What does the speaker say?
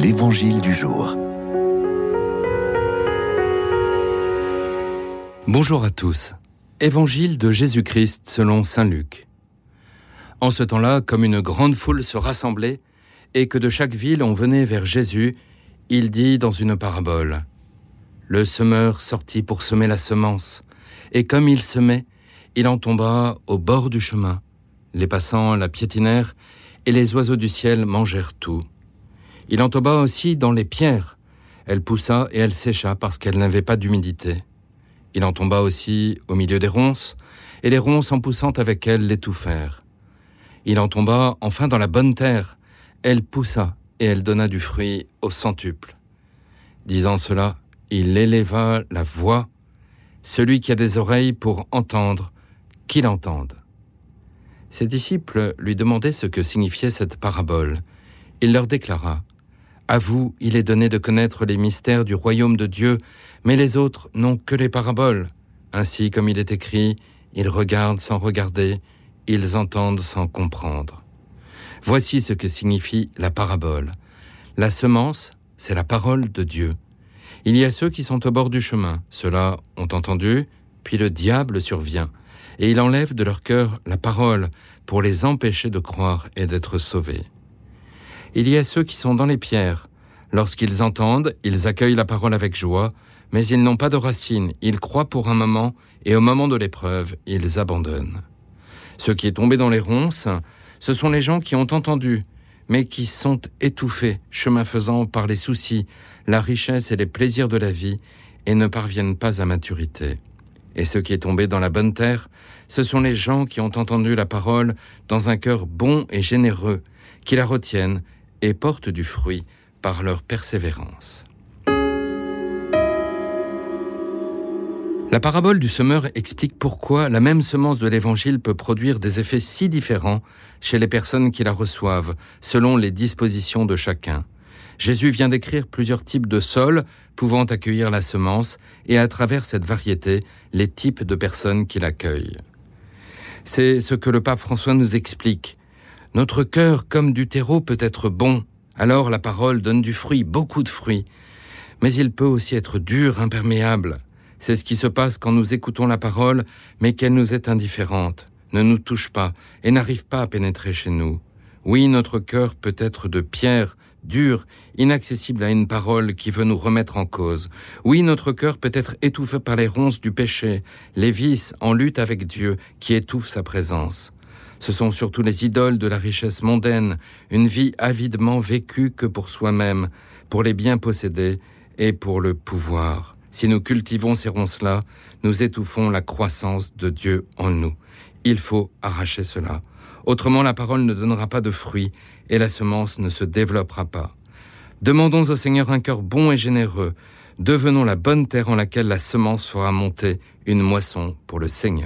L'Évangile du jour. Bonjour à tous. Évangile de Jésus-Christ selon Saint Luc. En ce temps-là, comme une grande foule se rassemblait, et que de chaque ville on venait vers Jésus, il dit dans une parabole Le semeur sortit pour semer la semence, et comme il semait, il en tomba au bord du chemin. Les passants la piétinèrent, et les oiseaux du ciel mangèrent tout. Il en tomba aussi dans les pierres. Elle poussa et elle sécha parce qu'elle n'avait pas d'humidité. Il en tomba aussi au milieu des ronces, et les ronces en poussant avec elle l'étouffèrent. Il en tomba enfin dans la bonne terre. Elle poussa, et elle donna du fruit au centuple. Disant cela, il éleva la voix. Celui qui a des oreilles pour entendre, qu'il entende. Ses disciples lui demandaient ce que signifiait cette parabole. Il leur déclara À vous, il est donné de connaître les mystères du royaume de Dieu, mais les autres n'ont que les paraboles. Ainsi, comme il est écrit, ils regardent sans regarder, ils entendent sans comprendre. Voici ce que signifie la parabole. La semence, c'est la parole de Dieu. Il y a ceux qui sont au bord du chemin, ceux-là ont entendu, puis le diable survient et il enlève de leur cœur la parole pour les empêcher de croire et d'être sauvés. Il y a ceux qui sont dans les pierres. Lorsqu'ils entendent, ils accueillent la parole avec joie, mais ils n'ont pas de racines, ils croient pour un moment, et au moment de l'épreuve, ils abandonnent. Ce qui est tombé dans les ronces, ce sont les gens qui ont entendu, mais qui sont étouffés, chemin faisant par les soucis, la richesse et les plaisirs de la vie, et ne parviennent pas à maturité. Et ce qui est tombé dans la bonne terre, ce sont les gens qui ont entendu la parole dans un cœur bon et généreux, qui la retiennent et portent du fruit par leur persévérance. La parabole du semeur explique pourquoi la même semence de l'Évangile peut produire des effets si différents chez les personnes qui la reçoivent, selon les dispositions de chacun. Jésus vient décrire plusieurs types de sols pouvant accueillir la semence et à travers cette variété, les types de personnes qui l'accueillent. C'est ce que le pape François nous explique. Notre cœur, comme du terreau, peut être bon. Alors la parole donne du fruit, beaucoup de fruits. Mais il peut aussi être dur, imperméable. C'est ce qui se passe quand nous écoutons la parole, mais qu'elle nous est indifférente, ne nous touche pas et n'arrive pas à pénétrer chez nous. Oui, notre cœur peut être de pierre, dur, inaccessible à une parole qui veut nous remettre en cause. Oui, notre cœur peut être étouffé par les ronces du péché, les vices en lutte avec Dieu qui étouffent sa présence. Ce sont surtout les idoles de la richesse mondaine, une vie avidement vécue que pour soi-même, pour les biens possédés et pour le pouvoir. Si nous cultivons ces ronces-là, nous étouffons la croissance de Dieu en nous. Il faut arracher cela. Autrement, la parole ne donnera pas de fruits et la semence ne se développera pas. Demandons au Seigneur un cœur bon et généreux. Devenons la bonne terre en laquelle la semence fera monter une moisson pour le Seigneur.